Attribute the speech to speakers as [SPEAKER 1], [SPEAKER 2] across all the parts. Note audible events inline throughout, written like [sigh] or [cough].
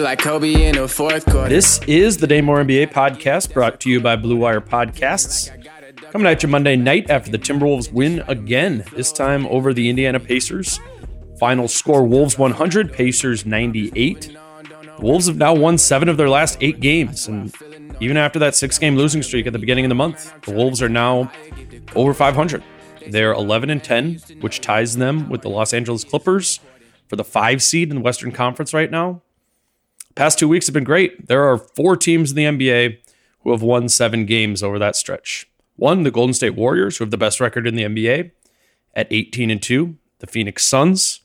[SPEAKER 1] Like Kobe in the fourth quarter.
[SPEAKER 2] This is the Dane Moore NBA podcast brought to you by Blue Wire Podcasts. Coming at you Monday night after the Timberwolves win again, this time over the Indiana Pacers. Final score Wolves 100, Pacers 98. The Wolves have now won seven of their last eight games. And even after that six game losing streak at the beginning of the month, the Wolves are now over 500. They're 11 and 10, which ties them with the Los Angeles Clippers for the five seed in the Western Conference right now. Past two weeks have been great. There are four teams in the NBA who have won seven games over that stretch. One, the Golden State Warriors, who have the best record in the NBA at 18 and 2. The Phoenix Suns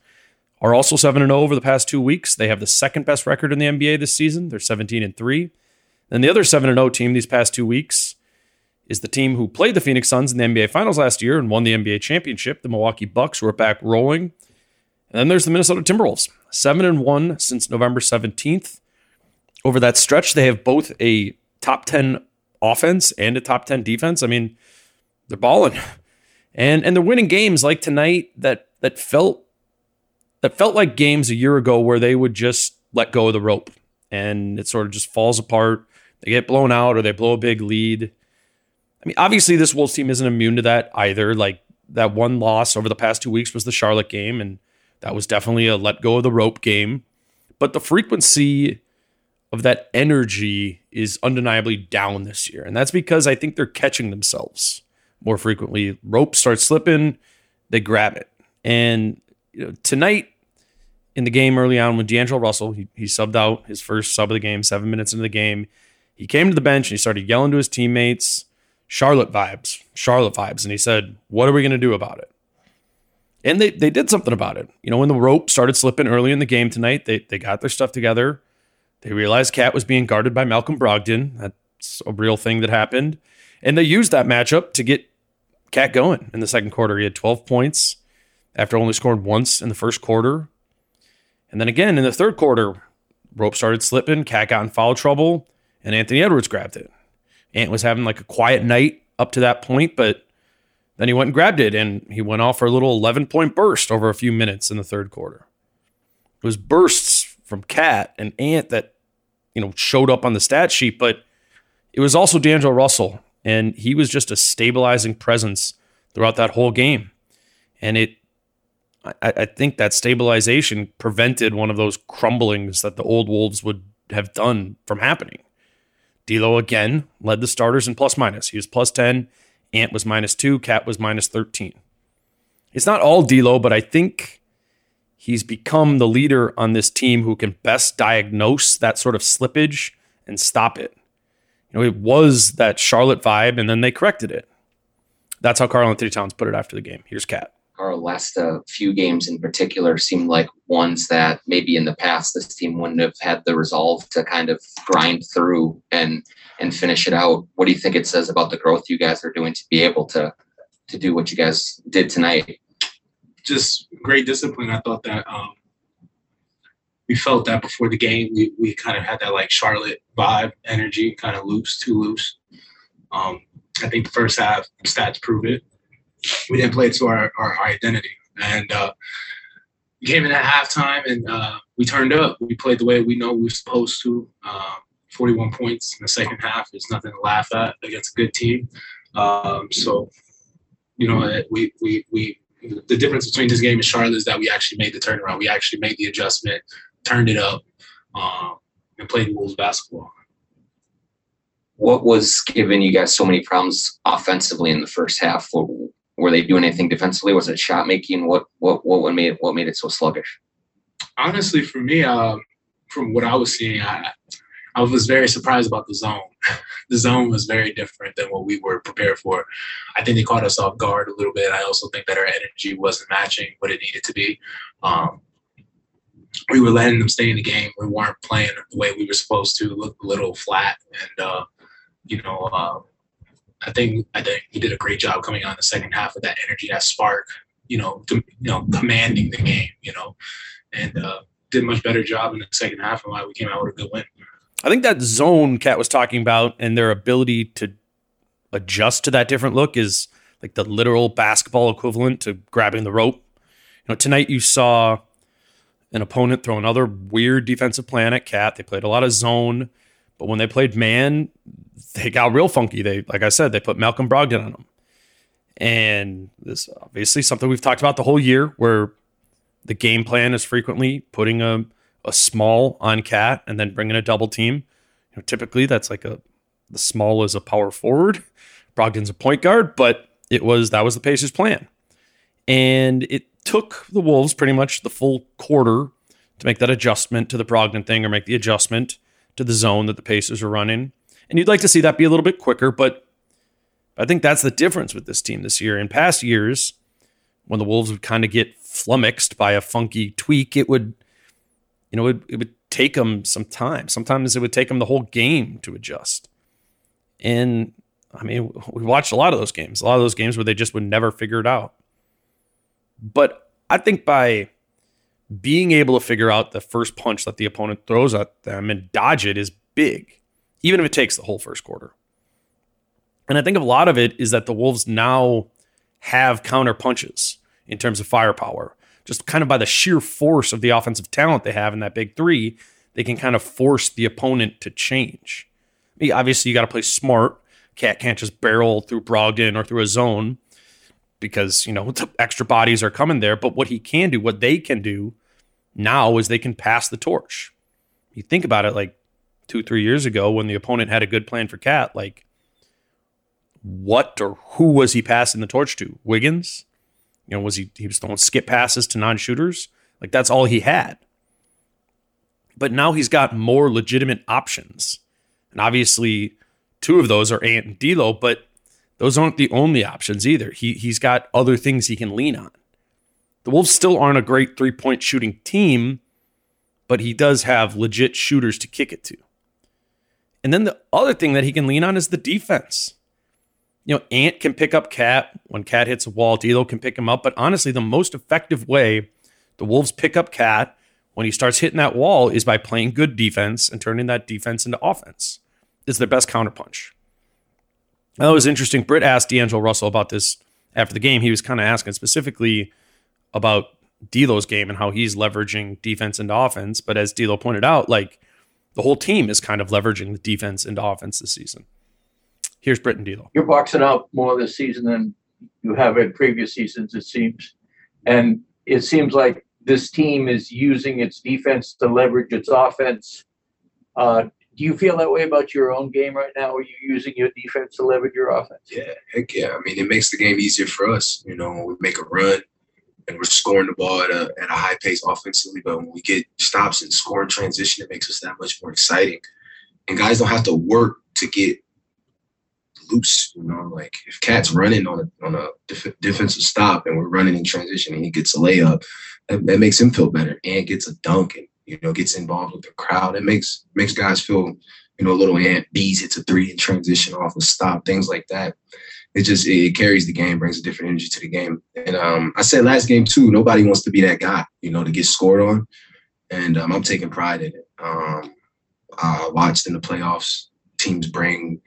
[SPEAKER 2] are also 7 and 0 over the past two weeks. They have the second best record in the NBA this season. They're 17 and 3. And the other 7 and 0 team these past two weeks is the team who played the Phoenix Suns in the NBA Finals last year and won the NBA championship, the Milwaukee Bucks, who are back rolling. And then there's the Minnesota Timberwolves, seven and one since November 17th. Over that stretch, they have both a top 10 offense and a top 10 defense. I mean, they're balling. And and they're winning games like tonight that that felt that felt like games a year ago where they would just let go of the rope and it sort of just falls apart. They get blown out or they blow a big lead. I mean, obviously this Wolves team isn't immune to that either. Like that one loss over the past two weeks was the Charlotte game, and that was definitely a let go of the rope game. But the frequency of that energy is undeniably down this year. And that's because I think they're catching themselves more frequently. Rope starts slipping, they grab it. And you know, tonight in the game early on when D'Angelo Russell, he, he subbed out his first sub of the game, seven minutes into the game. He came to the bench and he started yelling to his teammates, Charlotte vibes, Charlotte vibes. And he said, What are we going to do about it? And they, they did something about it. You know, when the rope started slipping early in the game tonight, they, they got their stuff together. They realized Cat was being guarded by Malcolm Brogdon. That's a real thing that happened. And they used that matchup to get Cat going in the second quarter. He had 12 points after only scoring once in the first quarter. And then again in the third quarter, rope started slipping. Cat got in foul trouble, and Anthony Edwards grabbed it. Ant was having like a quiet night up to that point, but then he went and grabbed it, and he went off for a little 11 point burst over a few minutes in the third quarter. It was bursts from Cat and Ant that you know, showed up on the stat sheet, but it was also D'Angelo Russell, and he was just a stabilizing presence throughout that whole game. And it, I, I think that stabilization prevented one of those crumblings that the old Wolves would have done from happening. D'Lo again led the starters in plus minus. He was plus 10. Ant was minus two. Cat was minus 13. It's not all D'Lo, but I think He's become the leader on this team who can best diagnose that sort of slippage and stop it. You know, it was that Charlotte vibe, and then they corrected it. That's how Karl-Anthony Towns put it after the game. Here's Cat.
[SPEAKER 3] Our last uh, few games in particular seemed like ones that maybe in the past this team wouldn't have had the resolve to kind of grind through and and finish it out. What do you think it says about the growth you guys are doing to be able to to do what you guys did tonight?
[SPEAKER 4] Just great discipline. I thought that um, we felt that before the game. We, we kind of had that like Charlotte vibe, energy, kind of loose, too loose. Um, I think the first half stats prove it. we didn't play to our, our identity. And uh, came in at halftime and uh, we turned up. We played the way we know we were supposed to. Um, 41 points in the second half is nothing to laugh at against a good team. Um, so, you know, we, we, we, the difference between this game and Charlotte is that we actually made the turnaround. We actually made the adjustment, turned it up, um, and played Wolves basketball.
[SPEAKER 3] What was giving you guys so many problems offensively in the first half? Were they doing anything defensively? Was it shot making? What what what made what made it so sluggish?
[SPEAKER 4] Honestly, for me, um, from what I was seeing, I I was very surprised about the zone. [laughs] the zone was very different than what we were prepared for. I think they caught us off guard a little bit. I also think that our energy wasn't matching what it needed to be. Um, we were letting them stay in the game. We weren't playing the way we were supposed to. Look a little flat, and uh, you know, uh, I think I think he did a great job coming on the second half with that energy, that spark. You know, to, you know, commanding the game. You know, and uh, did a much better job in the second half, and why we came out with a good win.
[SPEAKER 2] I think that zone Cat was talking about and their ability to adjust to that different look is like the literal basketball equivalent to grabbing the rope. You know, tonight you saw an opponent throw another weird defensive plan at Cat. They played a lot of zone, but when they played man, they got real funky. They, like I said, they put Malcolm Brogdon on them. And this obviously something we've talked about the whole year where the game plan is frequently putting a a small on cat and then bring in a double team. You know, typically that's like a the small is a power forward, Brogdon's a point guard, but it was that was the Pacers' plan, and it took the Wolves pretty much the full quarter to make that adjustment to the Brogdon thing or make the adjustment to the zone that the Pacers are running. And you'd like to see that be a little bit quicker, but I think that's the difference with this team this year. In past years, when the Wolves would kind of get flummoxed by a funky tweak, it would you know, it, it would take them some time. Sometimes it would take them the whole game to adjust. And I mean, we watched a lot of those games, a lot of those games where they just would never figure it out. But I think by being able to figure out the first punch that the opponent throws at them and dodge it is big, even if it takes the whole first quarter. And I think a lot of it is that the Wolves now have counter punches in terms of firepower just kind of by the sheer force of the offensive talent they have in that big three, they can kind of force the opponent to change. I mean, obviously, you got to play smart. Cat can't just barrel through Brogdon or through a zone because, you know, [laughs] the extra bodies are coming there. But what he can do, what they can do now is they can pass the torch. You think about it like two, three years ago when the opponent had a good plan for Cat, like what or who was he passing the torch to? Wiggins? You know, was he he was throwing skip passes to non-shooters? Like that's all he had. But now he's got more legitimate options. And obviously, two of those are Ant and D'Lo, but those aren't the only options either. He he's got other things he can lean on. The Wolves still aren't a great three-point shooting team, but he does have legit shooters to kick it to. And then the other thing that he can lean on is the defense you know, Ant can pick up Cat when Cat hits a wall. D'Lo can pick him up, but honestly, the most effective way the Wolves pick up Cat when he starts hitting that wall is by playing good defense and turning that defense into offense. It's their best counterpunch. That was interesting. Britt asked D'Angelo Russell about this after the game. He was kind of asking specifically about D'Lo's game and how he's leveraging defense into offense. But as D'Lo pointed out, like the whole team is kind of leveraging the defense into offense this season. Here's Britt on D'Lo.
[SPEAKER 5] You're boxing out more this season than you have in previous seasons, it seems. And it seems like this team is using its defense to leverage its offense. Uh, do you feel that way about your own game right now? Are you using your defense to leverage your offense?
[SPEAKER 6] Yeah, heck yeah. I mean, it makes the game easier for us. You know, we make a run and we're scoring the ball at a, at a high pace offensively, but when we get stops and score in transition, it makes us that much more exciting. And guys don't have to work to get loose. You know, like if Cat's running on a on a def- defensive stop and we're running in transition and he gets a layup, that, that, makes him feel better and gets a dunk and you know gets involved with the crowd. It makes makes guys feel you know a little ant. Bees hits a three in transition off a stop, things like that. It just it carries the game, brings a different energy to the game. And um, I said last game too, nobody wants to be that guy, you know, to get scored on. And um, I'm taking pride in it. Um, I watched in the playoffs teams bring,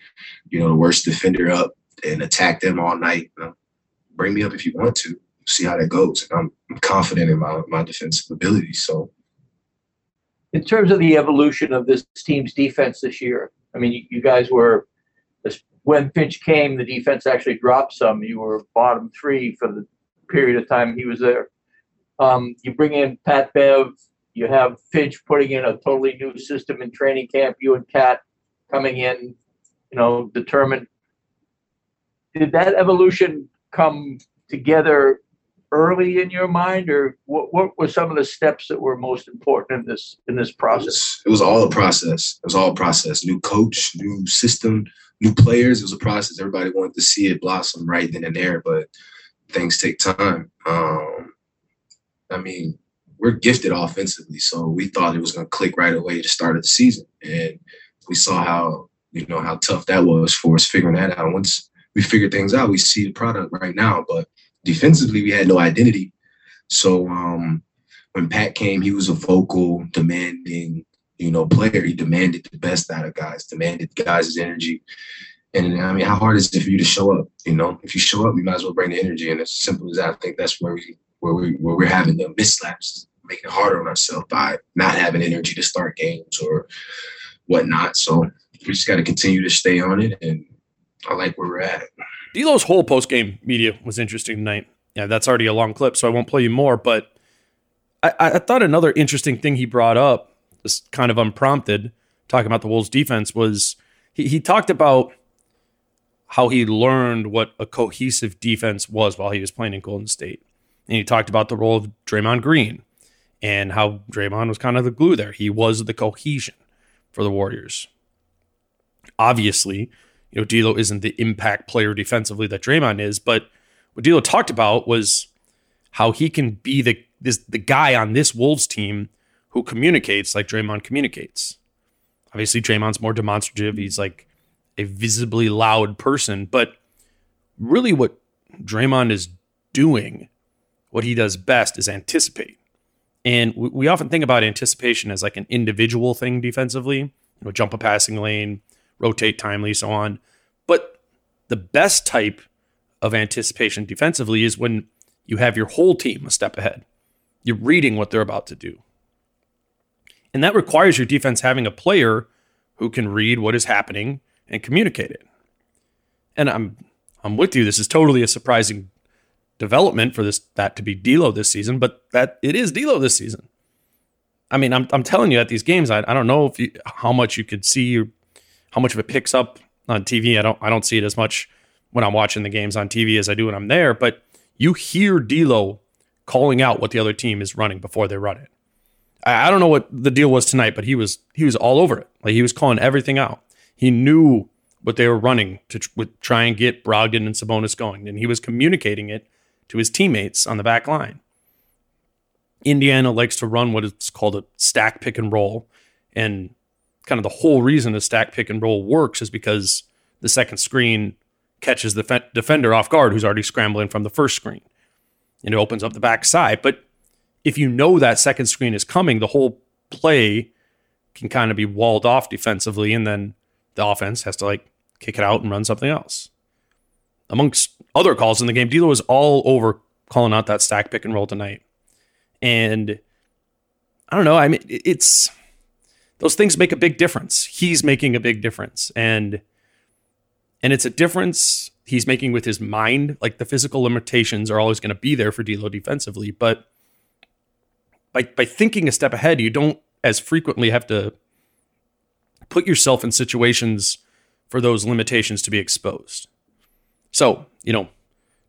[SPEAKER 6] you know, the worst defender up and attack them all night. You know? bring me up if you want to. See how that goes. And I'm, I'm confident in my my defensive ability. So,
[SPEAKER 5] in terms of the evolution of this team's defense this year, I mean, you, you guys were when Finch came, the defense actually dropped some. You were bottom three for the period of time he was there. Um, you bring in Pat Bev. You have Finch putting in a totally new system in training camp. You and Cat coming in, you know, determined. Did that evolution come together early in your mind, or what, what were some of the steps that were most important in this in this process?
[SPEAKER 6] It was, it was all a process. It was all a process. New coach, new system, new players. It was a process. Everybody wanted to see it blossom right then and there, but things take time. Um, I mean, we're gifted offensively, so we thought it was going to click right away to start of the season, and we saw how you know how tough that was for us figuring that out. Once we figured things out, we see the product right now, but defensively, we had no identity. So um, when Pat came, he was a vocal, demanding, you know, player. He demanded the best out of guys, demanded guys' energy. And I mean, how hard is it for you to show up? You know, if you show up, you might as well bring the energy. And as simple as that, I think that's where we where we where we're having the mislaps, making it harder on ourselves by not having energy to start games or whatnot. So we just got to continue to stay on it, and I like where we're at.
[SPEAKER 2] D'Lo's whole post game media was interesting tonight. Yeah, that's already a long clip, so I won't play you more. But I, I thought another interesting thing he brought up, just kind of unprompted, talking about the Wolves defense, was he, he talked about how he learned what a cohesive defense was while he was playing in Golden State. And he talked about the role of Draymond Green and how Draymond was kind of the glue there. He was the cohesion for the Warriors. Obviously, you know, D'Lo isn't the impact player defensively that Draymond is, but what D'Lo talked about was how he can be the this the guy on this Wolves team who communicates like Draymond communicates. Obviously, Draymond's more demonstrative. He's like a visibly loud person, but really what Draymond is doing, what he does best is anticipate. And we often think about anticipation as like an individual thing defensively, you know, jump a passing lane, rotate timely, so on. But the best type of anticipation defensively is when you have your whole team a step ahead. You're reading what they're about to do. And that requires your defense having a player who can read what is happening and communicate it. And I'm I'm with you. This is totally a surprising development for this that to be D'Lo this season, but that it is D'Lo this season. I mean, I'm I'm telling you at these games, I, I don't know if you, how much you could see how much of it picks up on TV. I don't I don't see it as much when I'm watching the games on TV as I do when I'm there, but you hear D'Lo calling out what the other team is running before they run it. I, I don't know what the deal was tonight, but he was he was all over it. Like he was calling everything out. He knew what they were running to tr- try and get Brogdon and Sabonis going, and he was communicating it to his teammates on the back line. Indiana likes to run what is called a stack pick and roll, and kind of the whole reason a stack pick and roll works is because the second screen catches the fe- defender off guard who's already scrambling from the first screen and it opens up the back side. But if you know that second screen is coming, the whole play can kind of be walled off defensively, and then the offense has to like kick it out and run something else. Amongst other calls in the game, D'Lo was all over calling out that stack pick and roll tonight, and I don't know. I mean, it's those things make a big difference. He's making a big difference, and and it's a difference he's making with his mind. Like the physical limitations are always going to be there for D'Lo defensively, but by by thinking a step ahead, you don't as frequently have to put yourself in situations for those limitations to be exposed. So, you know,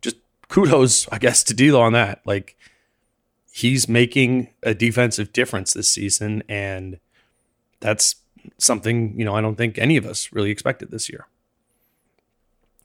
[SPEAKER 2] just kudos, I guess, to D'Lo on that. Like he's making a defensive difference this season, and that's something you know I don't think any of us really expected this year.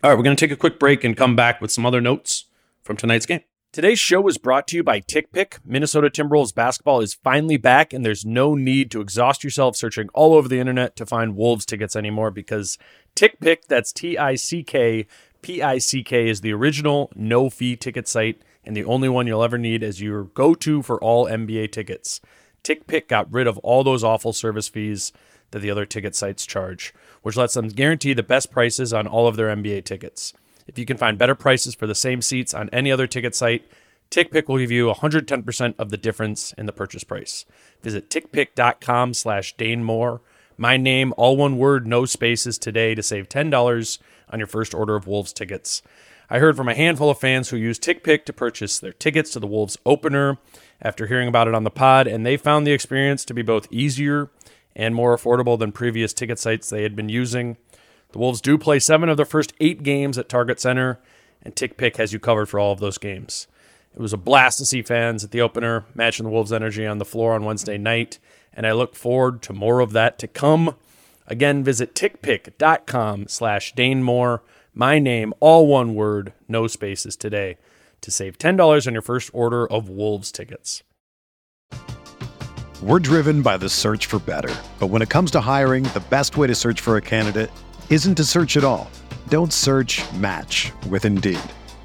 [SPEAKER 2] All right, we're going to take a quick break and come back with some other notes from tonight's game. Today's show is brought to you by TickPick. Minnesota Timberwolves basketball is finally back, and there's no need to exhaust yourself searching all over the internet to find Wolves tickets anymore because TickPick, that's T I C K P I C K, is the original no fee ticket site and the only one you'll ever need as your go to for all NBA tickets. TickPick got rid of all those awful service fees that the other ticket sites charge, which lets them guarantee the best prices on all of their NBA tickets. If you can find better prices for the same seats on any other ticket site, TickPick will give you 110% of the difference in the purchase price. Visit tickpick.com slash Dane Moore. My name, all one word, no spaces today to save $10 on your first order of Wolves tickets. I heard from a handful of fans who used TickPick to purchase their tickets to the Wolves opener after hearing about it on the pod, and they found the experience to be both easier and more affordable than previous ticket sites they had been using. The Wolves do play seven of their first eight games at Target Center, and TickPick has you covered for all of those games. It was a blast to see fans at the opener, matching the Wolves' energy on the floor on Wednesday night, and I look forward to more of that to come. Again, visit tickpick.com slash Dane Moore. My name, all one word, no spaces today, to save $10 on your first order of Wolves tickets.
[SPEAKER 7] We're driven by the search for better. But when it comes to hiring, the best way to search for a candidate isn't to search at all. Don't search match with Indeed.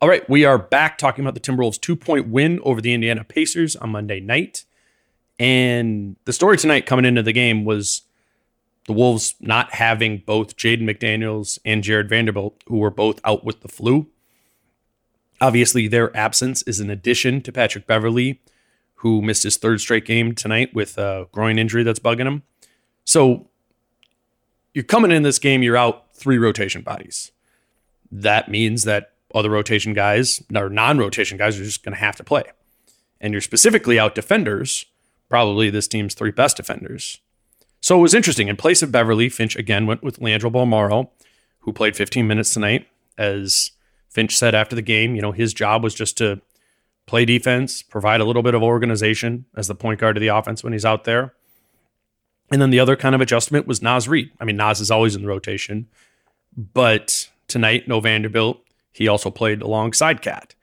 [SPEAKER 2] All right, we are back talking about the Timberwolves' two point win over the Indiana Pacers on Monday night. And the story tonight coming into the game was the Wolves not having both Jaden McDaniels and Jarred Vanderbilt, who were both out with the flu. Obviously, their absence is an addition to Patrick Beverley, who missed his third straight game tonight with a groin injury that's bugging him. So you're coming in this game, you're out three rotation bodies. That means that other rotation guys or non-rotation guys are just going to have to play. And you're specifically out defenders, probably this team's three best defenders. So it was interesting. In place of Beverley, Finch again went with Leandro Bolmaro, who played 15 minutes tonight. As Finch said after the game, you know, his job was just to play defense, provide a little bit of organization as the point guard of the offense when he's out there. And then the other kind of adjustment was Naz Reid. I mean, Naz is always in the rotation, but tonight, no Vanderbilt. He also played alongside Cat.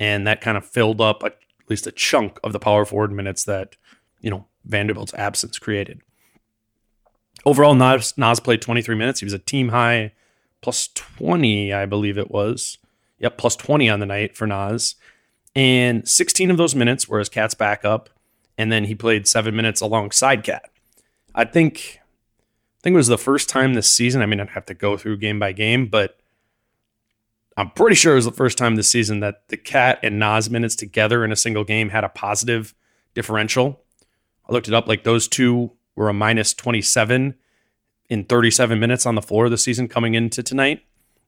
[SPEAKER 2] And that kind of filled up a, at least a chunk of the power forward minutes that, you know, Vanderbilt's absence created. Overall, Nas, Naz played 23 minutes. He was a team high plus 20, I believe it was. Yep, plus 20 on the night for Naz. And 16 of those minutes were as Cat's backup. And then he played seven minutes alongside Cat. I think I think it was the first time this season. I mean, I'd have to go through game by game, but I'm pretty sure it was the first time this season that the Cat and Naz minutes together in a single game had a positive differential. I looked it up. Like those two were a minus 27 in 37 minutes on the floor this season coming into tonight.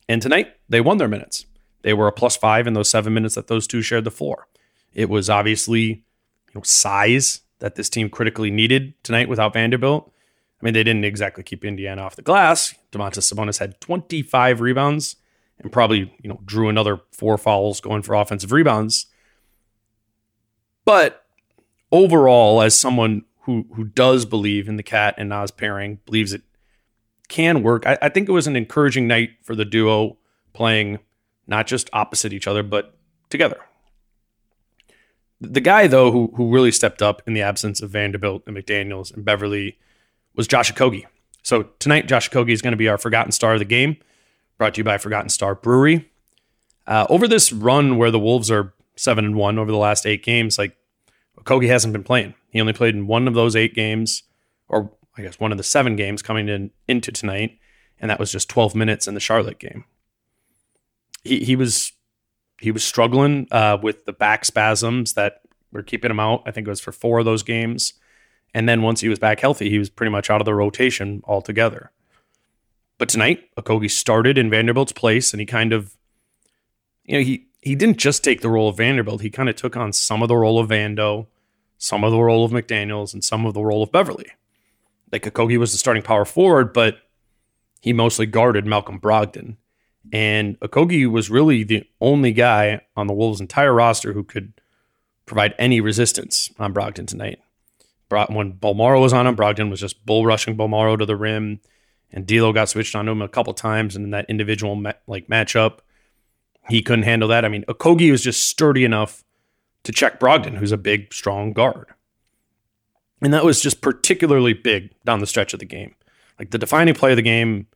[SPEAKER 2] And tonight they won their minutes. They were a plus five in those seven minutes that those two shared the floor. It was obviously you know size that this team critically needed tonight without Vanderbilt. I mean, they didn't exactly keep Indiana off the glass. Domantas Sabonis had 25 rebounds and probably, you know, drew another four fouls going for offensive rebounds. But overall, as someone who who does believe in the Cat and Naz pairing, believes it can work, I, I think it was an encouraging night for the duo playing not just opposite each other, but together. The guy, though, who who really stepped up in the absence of Vanderbilt and McDaniels and Beverley was Josh Okogie. So tonight, Josh Okogie is going to be our forgotten star of the game. Brought to you by Forgotten Star Brewery. Uh, over this run where the Wolves are seven and one over the last eight games, like Kogi hasn't been playing. He only played in one of those eight games, or I guess one of the seven games coming in into tonight, and that was just 12 minutes in the Charlotte game. He he was he was struggling uh, with the back spasms that were keeping him out. I think it was for four of those games, and then once he was back healthy, he was pretty much out of the rotation altogether. But tonight, Okogie started in Vanderbilt's place, and he kind of, you know, he he didn't just take the role of Vanderbilt. He kind of took on some of the role of Vando, some of the role of McDaniels, and some of the role of Beverley. Like Okogie was the starting power forward, but he mostly guarded Malcolm Brogdon. And Okogie was really the only guy on the Wolves' entire roster who could provide any resistance on Brogdon tonight. When Bolmaro was on him, Brogdon was just bull rushing Bolmaro to the rim and D'Lo got switched onto him a couple times, and in that individual ma- like matchup, he couldn't handle that. I mean, Okogie was just sturdy enough to check Brogdon, who's a big, strong guard, and that was just particularly big down the stretch of the game. Like the defining play of the game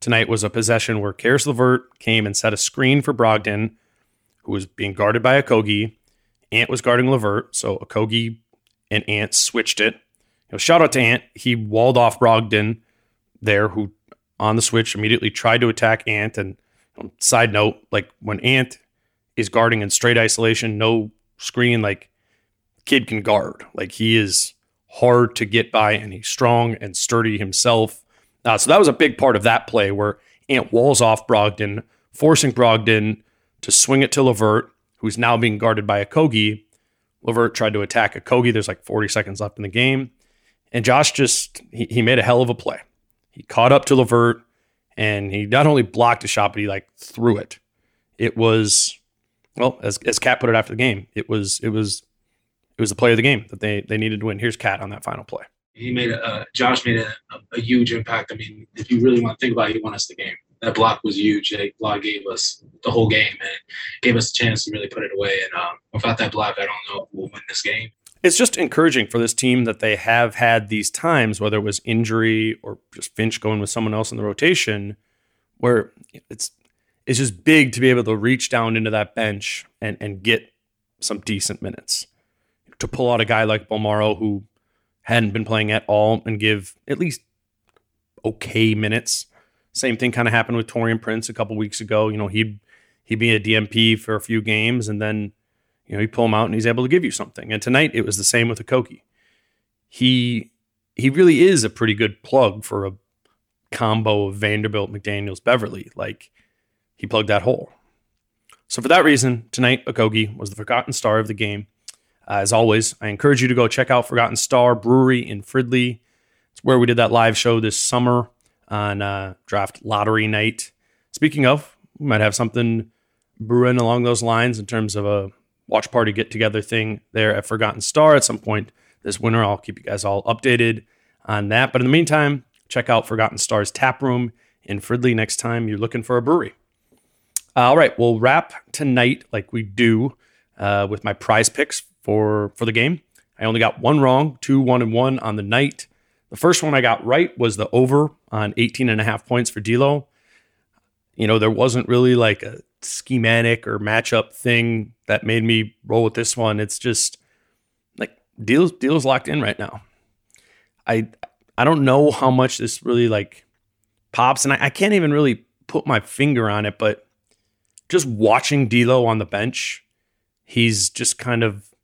[SPEAKER 2] tonight was a possession where Caris LeVert came and set a screen for Brogdon, who was being guarded by Okogie. Ant was guarding LeVert, so Okogie and Ant switched it. You know, shout out to Ant. He walled off Brogdon there who on the switch immediately tried to attack Ant. And um, side note, like when Ant is guarding in straight isolation, no screen, like kid can guard. Like he is hard to get by and he's strong and sturdy himself. Uh, so that was a big part of that play where Ant walls off Brogdon, forcing Brogdon to swing it to LeVert, who's now being guarded by Okogie. LeVert tried to attack Okogie. There's like 40 seconds left in the game. And Josh just, he, he made a hell of a play. He caught up to LeVert and he not only blocked a shot, but he like threw it. It was, well, as as Cat put it after the game, it was it was it was the play of the game that they they needed to win. Here's Cat on that final play.
[SPEAKER 4] He made a uh, Josh made a, a, huge impact. I mean, if you really want to think about it, he won us the game. That block was huge. That block gave us the whole game and gave us a chance to really put it away. And um, without that block, I don't know if we'll win this game
[SPEAKER 2] it's just encouraging for this team that they have had these times, whether it was injury or just Finch going with someone else in the rotation, where it's it's just big to be able to reach down into that bench and and get some decent minutes. To pull out a guy like Bolmaro who hadn't been playing at all and give at least okay minutes. Same thing kind of happened with Taurean Prince a couple weeks ago. You know, he'd he'd be a DNP for a few games and then you know, you pull him out and he's able to give you something. And tonight it was the same with Okogie. He he really is a pretty good plug for a combo of Vanderbilt, McDaniels, Beverley. Like he plugged that hole. So for that reason, tonight Okogie was the forgotten star of the game. Uh, as always, I encourage you to go check out Forgotten Star Brewery in Fridley. It's where we did that live show this summer on uh, draft lottery night. Speaking of, we might have something brewing along those lines in terms of a watch party get together thing there at Forgotten Star at some point this winter. I'll keep you guys all updated on that. But in the meantime, check out Forgotten Star's tap room in Fridley next time you're looking for a brewery. all right, we'll wrap tonight like we do uh, with my PrizePicks for for the game. I only got one wrong, two one and one on the night. The first one I got right was the over on 18 and a half points for D'Lo. You know, there wasn't really like a schematic or matchup thing that made me roll with this one. It's just like D'Lo's D'Lo's locked in right now. I I don't know how much this really like pops, and I, I can't even really put my finger on it, but just watching D'Lo on the bench, he's just kind of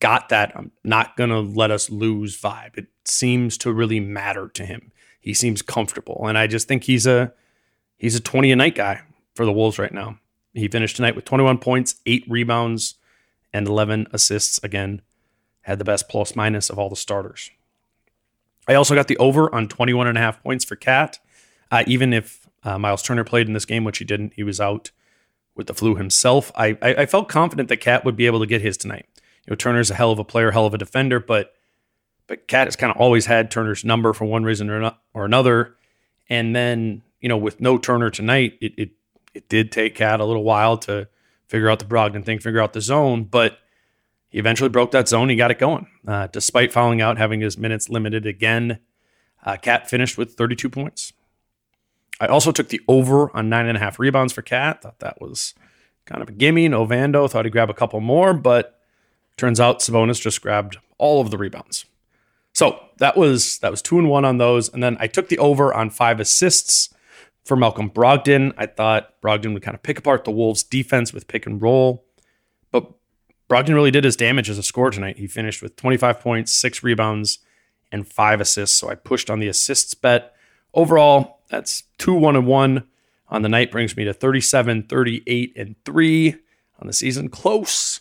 [SPEAKER 2] got that I'm not gonna let us lose vibe. It seems to really matter to him. He seems comfortable, and I just think he's a he's a 20 a night guy for the Wolves right now. He finished tonight with 21 points, eight rebounds, and 11 assists. Again, had the best plus minus of all the starters. I also got the over on 21 and a half points for Cat. Uh, even if uh, Miles Turner played in this game, which he didn't, he was out with the flu himself. I, I, I felt confident that Cat would be able to get his tonight. You know, Turner's a hell of a player, hell of a defender, but but Cat has kind of always had Turner's number for one reason or, not, or another. And then, you know, with no Turner tonight, it, it it did take Cat a little while to figure out the Brogdon thing, figure out the zone, but he eventually broke that zone. He got it going. Uh, despite fouling out, having his minutes limited again, uh, Cat finished with 32 points. I also took the over on nine and a half rebounds for Cat. Thought that was kind of a gimme. No Vando thought he'd grab a couple more, but turns out Sabonis just grabbed all of the rebounds. So that was that was two and one on those. And then I took the over on five assists for Malcolm Brogdon. I thought Brogdon would kind of pick apart the Wolves defense with pick and roll. But Brogdon really did his damage as a scorer tonight. He finished with 25 points, six rebounds, and five assists. So I pushed on the assists bet. Overall, that's two one and one on the night, brings me to 37, 38, and three on the season. Close,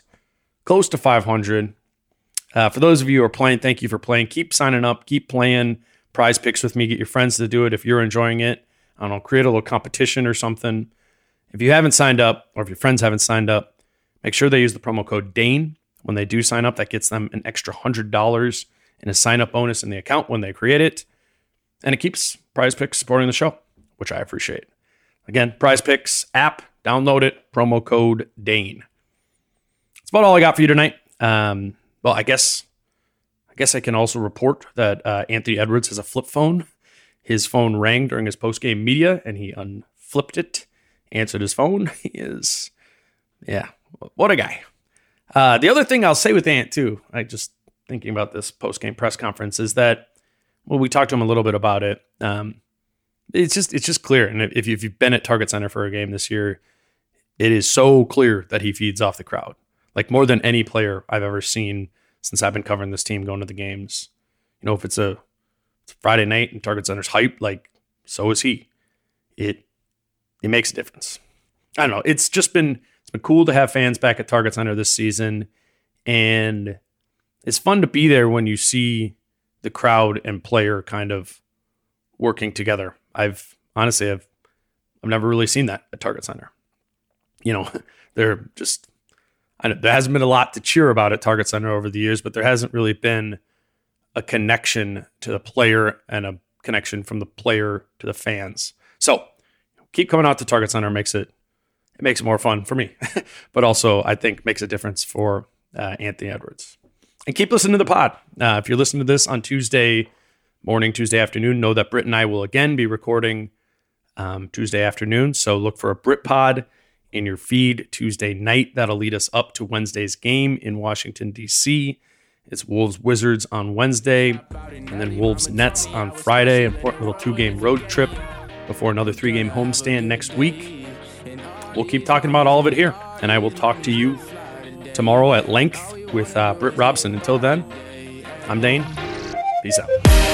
[SPEAKER 2] close to 500. Uh, for those of you who are playing, thank you for playing. Keep signing up, keep playing PrizePicks with me. Get your friends to do it if you're enjoying it. I don't know, create a little competition or something. If you haven't signed up or if your friends haven't signed up, make sure they use the promo code DANE when they do sign up. That gets them an extra $100 in a sign up bonus in the account when they create it. And it keeps PrizePicks supporting the show, which I appreciate. Again, PrizePicks app, download it, promo code DANE. That's about all I got for you tonight. Um, well, I guess I guess I can also report that uh, Anthony Edwards has a flip phone. His phone rang during his post game media, and he unflipped it, answered his phone. [laughs] He is, yeah, what a guy. Uh, the other thing I'll say with Ant too, I just thinking about this post game press conference is that well, we talked to him a little bit about it. Um, it's just it's just clear, and if you've been at Target Center for a game this year, it is so clear that he feeds off the crowd like more than any player I've ever seen since I've been covering this team going to the games. You know, if it's a, it's Friday night and Target Center's hype, like so is he. It it makes a difference. I don't know. It's just been it's been cool to have fans back at Target Center this season, and it's fun to be there when you see the crowd and player kind of working together. I've honestly I've I've never really seen that at Target Center. You know, [laughs] they're just I know, there hasn't been a lot to cheer about at Target Center over the years, but there hasn't really been a connection to the player and a connection from the player to the fans. So keep coming out to Target Center makes it it makes it more fun for me, [laughs] but also I think makes a difference for uh, Anthony Edwards. And keep listening to the pod. Uh, if you're listening to this on Tuesday morning, Tuesday afternoon, know that Britt and I will again be recording um, Tuesday afternoon. So look for a Britt pod in your feed Tuesday night. That'll lead us up to Wednesday's game in Washington, D.C. It's Wolves Wizards on Wednesday, and then Wolves Nets on Friday. Important little two game road trip before another three game homestand next week. We'll keep talking about all of it here, and I will talk to you tomorrow at length with uh, Britt Robson. Until then, I'm Dane. Peace out.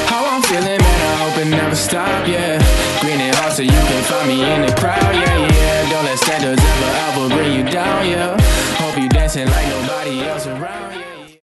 [SPEAKER 2] How I'm feeling, man, I hope it never stop, yeah. Green and so you can find me in the crowd, yeah, yeah. Don't let standards ever, ever bring you down, yeah. Hope you dancing like nobody else around,